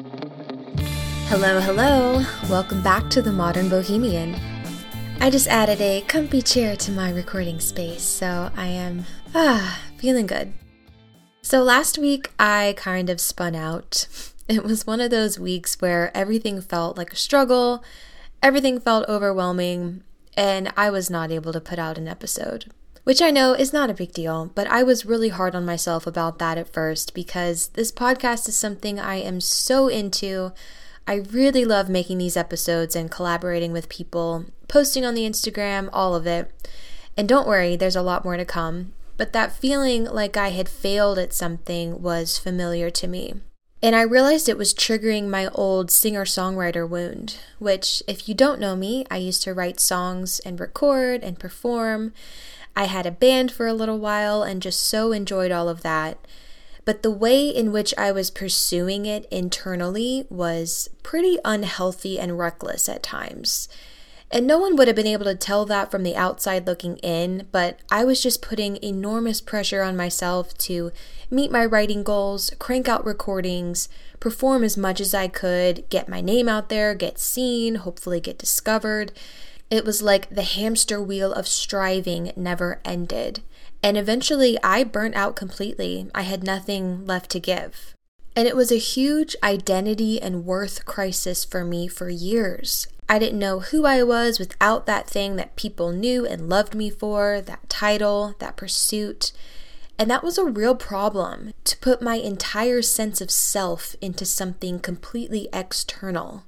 Hello, hello. Welcome back to the Modern Bohemian. I just added a comfy chair to my recording space, so I am ah feeling good. So last week I kind of spun out. It was one of those weeks where everything felt like a struggle, everything felt overwhelming, and I was not able to put out an episode. Which I know is not a big deal, but I was really hard on myself about that at first because this podcast is something I am so into. I really love making these episodes and collaborating with people, posting on the Instagram, all of it. And don't worry, there's a lot more to come. But that feeling like I had failed at something was familiar to me. And I realized it was triggering my old singer songwriter wound, which, if you don't know me, I used to write songs and record and perform. I had a band for a little while and just so enjoyed all of that. But the way in which I was pursuing it internally was pretty unhealthy and reckless at times. And no one would have been able to tell that from the outside looking in, but I was just putting enormous pressure on myself to meet my writing goals, crank out recordings, perform as much as I could, get my name out there, get seen, hopefully get discovered. It was like the hamster wheel of striving never ended. And eventually I burnt out completely. I had nothing left to give. And it was a huge identity and worth crisis for me for years. I didn't know who I was without that thing that people knew and loved me for, that title, that pursuit. And that was a real problem to put my entire sense of self into something completely external.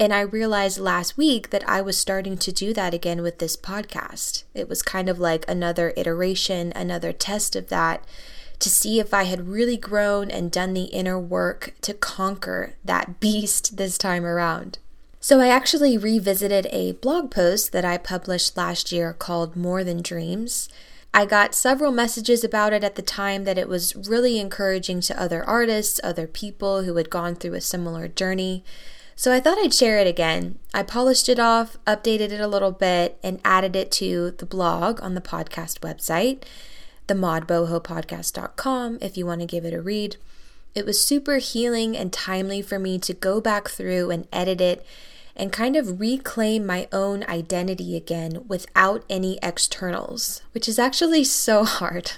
And I realized last week that I was starting to do that again with this podcast. It was kind of like another iteration, another test of that to see if I had really grown and done the inner work to conquer that beast this time around. So I actually revisited a blog post that I published last year called More Than Dreams. I got several messages about it at the time that it was really encouraging to other artists, other people who had gone through a similar journey. So I thought I'd share it again. I polished it off, updated it a little bit, and added it to the blog on the podcast website, themodbohopodcast.com, if you want to give it a read. It was super healing and timely for me to go back through and edit it and kind of reclaim my own identity again without any externals, which is actually so hard.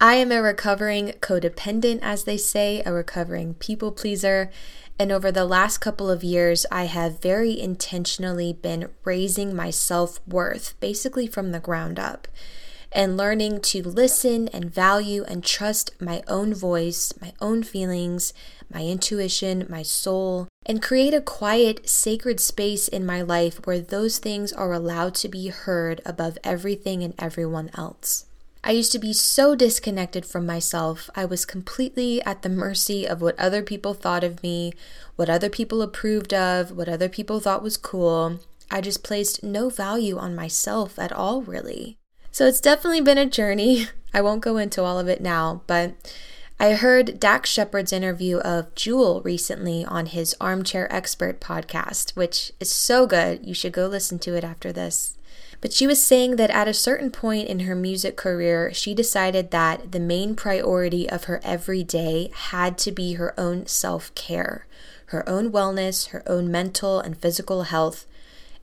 I am a recovering codependent, as they say, a recovering people pleaser, and over the last couple of years, I have very intentionally been raising my self worth, basically from the ground up, and learning to listen and value and trust my own voice, my own feelings, my intuition, my soul, and create a quiet, sacred space in my life where those things are allowed to be heard above everything and everyone else. I used to be so disconnected from myself. I was completely at the mercy of what other people thought of me, what other people approved of, what other people thought was cool. I just placed no value on myself at all, really. So it's definitely been a journey. I won't go into all of it now, but I heard Dax Shepard's interview of Jewel recently on his Armchair Expert podcast, which is so good. You should go listen to it after this. But she was saying that at a certain point in her music career, she decided that the main priority of her everyday had to be her own self care, her own wellness, her own mental and physical health.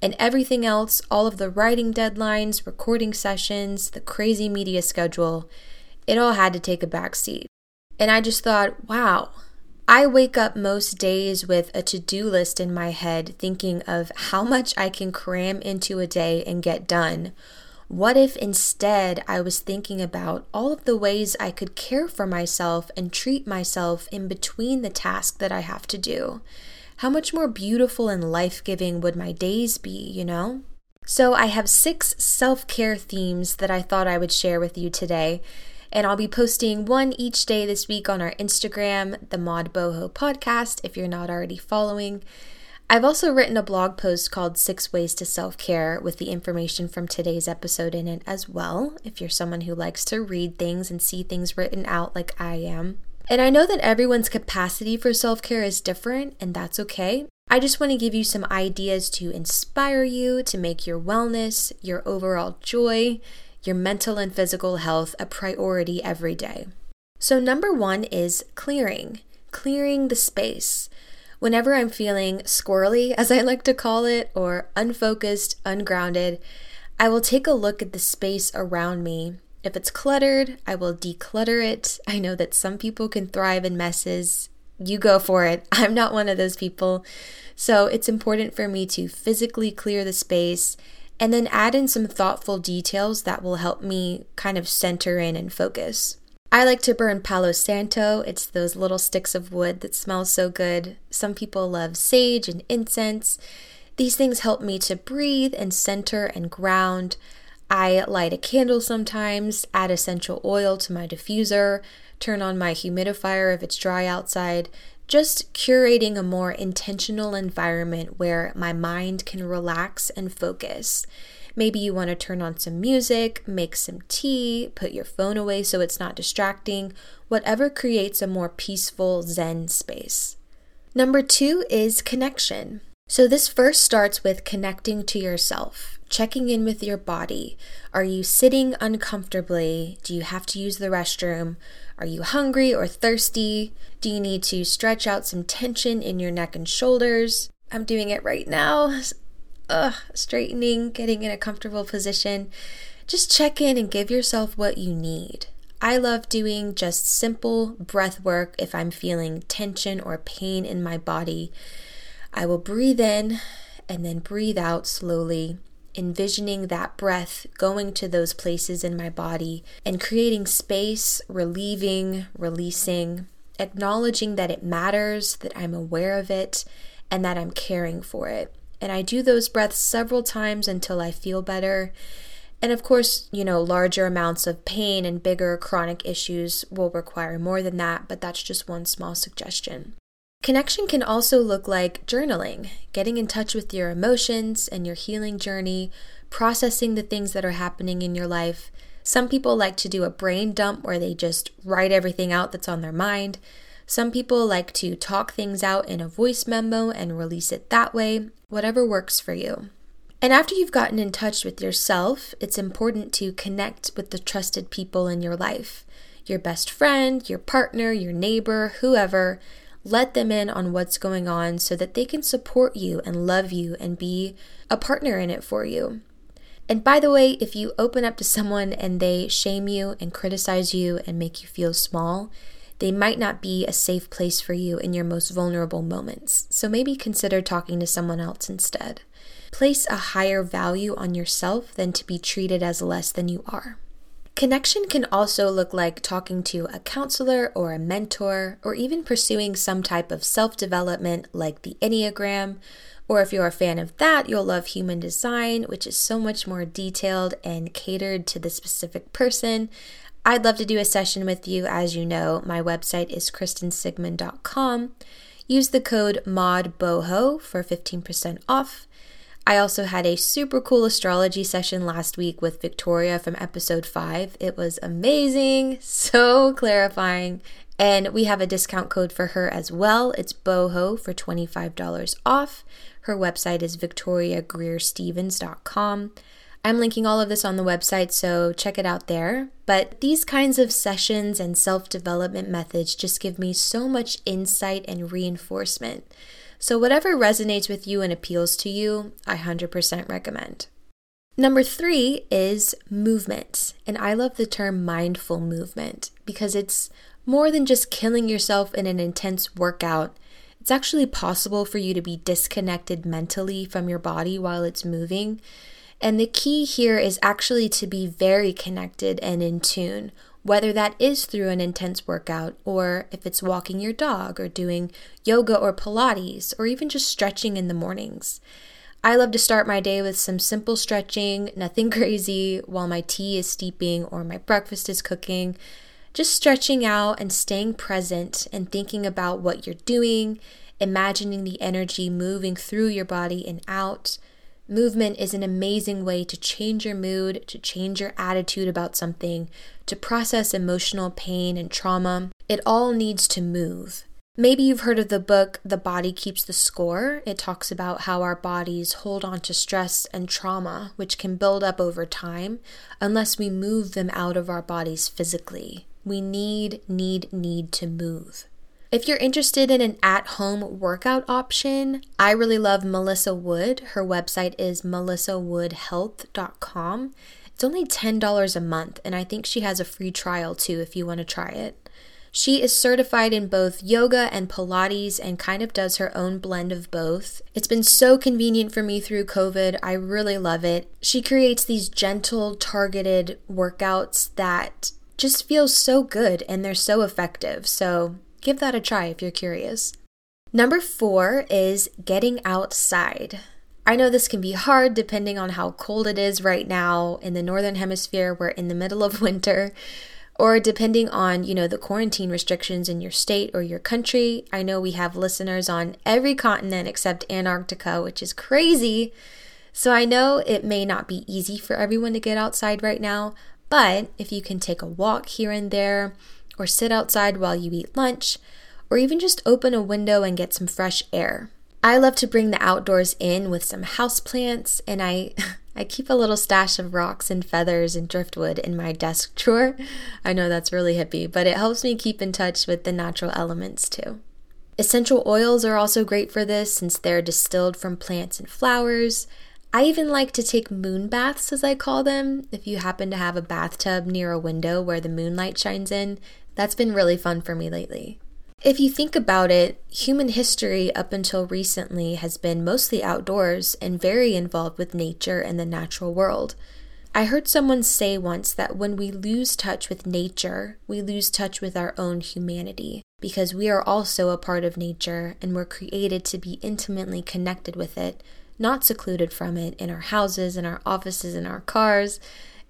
And everything else, all of the writing deadlines, recording sessions, the crazy media schedule, it all had to take a back seat. And I just thought, wow, I wake up most days with a to do list in my head thinking of how much I can cram into a day and get done. What if instead I was thinking about all of the ways I could care for myself and treat myself in between the task that I have to do? How much more beautiful and life giving would my days be, you know? So, I have six self care themes that I thought I would share with you today and I'll be posting one each day this week on our Instagram, the Mod Boho Podcast, if you're not already following. I've also written a blog post called Six Ways to Self Care with the information from today's episode in it as well, if you're someone who likes to read things and see things written out like I am. And I know that everyone's capacity for self care is different, and that's okay. I just want to give you some ideas to inspire you to make your wellness, your overall joy, your mental and physical health a priority every day. So, number one is clearing, clearing the space. Whenever I'm feeling squirrely, as I like to call it, or unfocused, ungrounded, I will take a look at the space around me. If it's cluttered, I will declutter it. I know that some people can thrive in messes. You go for it. I'm not one of those people. So it's important for me to physically clear the space and then add in some thoughtful details that will help me kind of center in and focus. I like to burn Palo Santo. It's those little sticks of wood that smell so good. Some people love sage and incense. These things help me to breathe and center and ground. I light a candle sometimes, add essential oil to my diffuser, turn on my humidifier if it's dry outside, just curating a more intentional environment where my mind can relax and focus. Maybe you want to turn on some music, make some tea, put your phone away so it's not distracting, whatever creates a more peaceful Zen space. Number two is connection. So, this first starts with connecting to yourself, checking in with your body. Are you sitting uncomfortably? Do you have to use the restroom? Are you hungry or thirsty? Do you need to stretch out some tension in your neck and shoulders? I'm doing it right now. Ugh, straightening, getting in a comfortable position. Just check in and give yourself what you need. I love doing just simple breath work if I'm feeling tension or pain in my body. I will breathe in and then breathe out slowly, envisioning that breath going to those places in my body and creating space, relieving, releasing, acknowledging that it matters, that I'm aware of it, and that I'm caring for it. And I do those breaths several times until I feel better. And of course, you know, larger amounts of pain and bigger chronic issues will require more than that, but that's just one small suggestion. Connection can also look like journaling, getting in touch with your emotions and your healing journey, processing the things that are happening in your life. Some people like to do a brain dump where they just write everything out that's on their mind. Some people like to talk things out in a voice memo and release it that way, whatever works for you. And after you've gotten in touch with yourself, it's important to connect with the trusted people in your life your best friend, your partner, your neighbor, whoever let them in on what's going on so that they can support you and love you and be a partner in it for you. And by the way, if you open up to someone and they shame you and criticize you and make you feel small, they might not be a safe place for you in your most vulnerable moments. So maybe consider talking to someone else instead. Place a higher value on yourself than to be treated as less than you are. Connection can also look like talking to a counselor or a mentor, or even pursuing some type of self development like the Enneagram. Or if you're a fan of that, you'll love human design, which is so much more detailed and catered to the specific person. I'd love to do a session with you. As you know, my website is kristinsigmund.com. Use the code MODBOHO for 15% off. I also had a super cool astrology session last week with Victoria from episode 5. It was amazing, so clarifying. And we have a discount code for her as well. It's BOHO for $25 off. Her website is victoriagreerstephens.com. I'm linking all of this on the website, so check it out there. But these kinds of sessions and self development methods just give me so much insight and reinforcement. So, whatever resonates with you and appeals to you, I 100% recommend. Number three is movement. And I love the term mindful movement because it's more than just killing yourself in an intense workout. It's actually possible for you to be disconnected mentally from your body while it's moving. And the key here is actually to be very connected and in tune whether that is through an intense workout or if it's walking your dog or doing yoga or Pilates or even just stretching in the mornings. I love to start my day with some simple stretching, nothing crazy, while my tea is steeping or my breakfast is cooking. Just stretching out and staying present and thinking about what you're doing, imagining the energy moving through your body and out Movement is an amazing way to change your mood, to change your attitude about something, to process emotional pain and trauma. It all needs to move. Maybe you've heard of the book The Body Keeps the Score. It talks about how our bodies hold on to stress and trauma, which can build up over time unless we move them out of our bodies physically. We need, need, need to move. If you're interested in an at home workout option, I really love Melissa Wood. Her website is melissawoodhealth.com. It's only $10 a month, and I think she has a free trial too if you want to try it. She is certified in both yoga and Pilates and kind of does her own blend of both. It's been so convenient for me through COVID. I really love it. She creates these gentle, targeted workouts that just feel so good and they're so effective. So Give that a try if you're curious. Number four is getting outside. I know this can be hard depending on how cold it is right now. In the northern hemisphere, we're in the middle of winter, or depending on, you know, the quarantine restrictions in your state or your country. I know we have listeners on every continent except Antarctica, which is crazy. So I know it may not be easy for everyone to get outside right now, but if you can take a walk here and there, or sit outside while you eat lunch, or even just open a window and get some fresh air. I love to bring the outdoors in with some houseplants, and I I keep a little stash of rocks and feathers and driftwood in my desk drawer. I know that's really hippie, but it helps me keep in touch with the natural elements too. Essential oils are also great for this since they're distilled from plants and flowers. I even like to take moon baths, as I call them. If you happen to have a bathtub near a window where the moonlight shines in, that's been really fun for me lately. If you think about it, human history up until recently has been mostly outdoors and very involved with nature and the natural world. I heard someone say once that when we lose touch with nature, we lose touch with our own humanity because we are also a part of nature and we're created to be intimately connected with it, not secluded from it in our houses, in our offices, in our cars,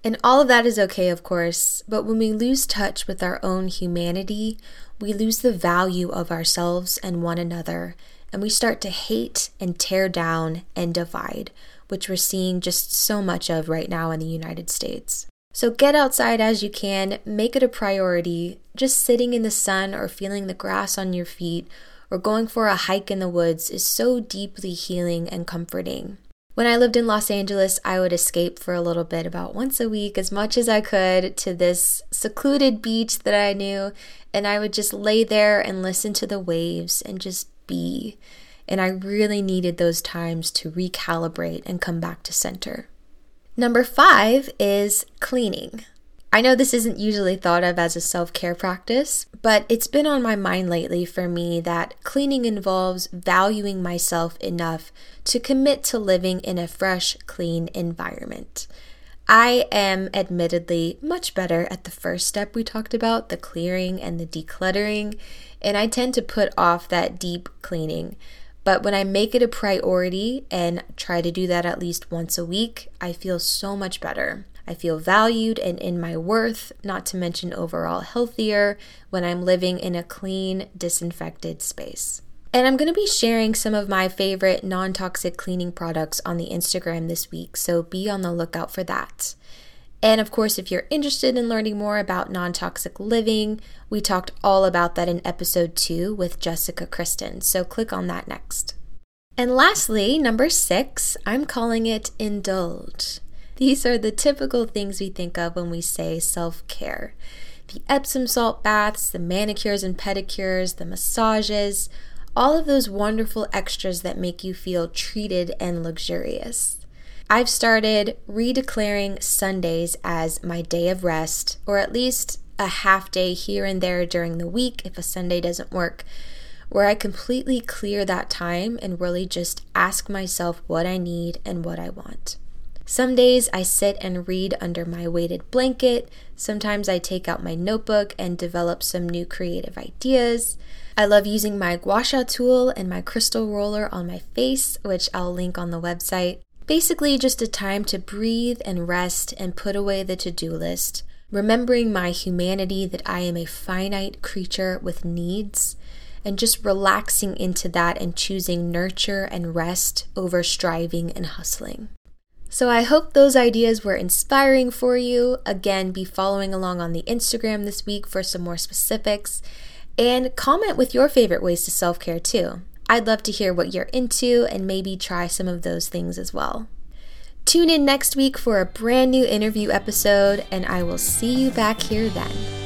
and all of that is okay, of course, but when we lose touch with our own humanity, we lose the value of ourselves and one another, and we start to hate and tear down and divide, which we're seeing just so much of right now in the United States. So get outside as you can, make it a priority. Just sitting in the sun or feeling the grass on your feet or going for a hike in the woods is so deeply healing and comforting. When I lived in Los Angeles, I would escape for a little bit about once a week, as much as I could, to this secluded beach that I knew. And I would just lay there and listen to the waves and just be. And I really needed those times to recalibrate and come back to center. Number five is cleaning. I know this isn't usually thought of as a self care practice, but it's been on my mind lately for me that cleaning involves valuing myself enough to commit to living in a fresh, clean environment. I am admittedly much better at the first step we talked about, the clearing and the decluttering, and I tend to put off that deep cleaning. But when I make it a priority and try to do that at least once a week, I feel so much better. I feel valued and in my worth, not to mention overall healthier when I'm living in a clean, disinfected space. And I'm going to be sharing some of my favorite non toxic cleaning products on the Instagram this week, so be on the lookout for that. And of course, if you're interested in learning more about non toxic living, we talked all about that in episode two with Jessica Kristen, so click on that next. And lastly, number six, I'm calling it indulge. These are the typical things we think of when we say self care the Epsom salt baths, the manicures and pedicures, the massages, all of those wonderful extras that make you feel treated and luxurious. I've started redeclaring Sundays as my day of rest, or at least a half day here and there during the week if a Sunday doesn't work, where I completely clear that time and really just ask myself what I need and what I want. Some days I sit and read under my weighted blanket. Sometimes I take out my notebook and develop some new creative ideas. I love using my gua sha tool and my crystal roller on my face, which I'll link on the website. Basically, just a time to breathe and rest and put away the to do list, remembering my humanity that I am a finite creature with needs, and just relaxing into that and choosing nurture and rest over striving and hustling. So I hope those ideas were inspiring for you. Again, be following along on the Instagram this week for some more specifics and comment with your favorite ways to self care too. I'd love to hear what you're into and maybe try some of those things as well. Tune in next week for a brand new interview episode, and I will see you back here then.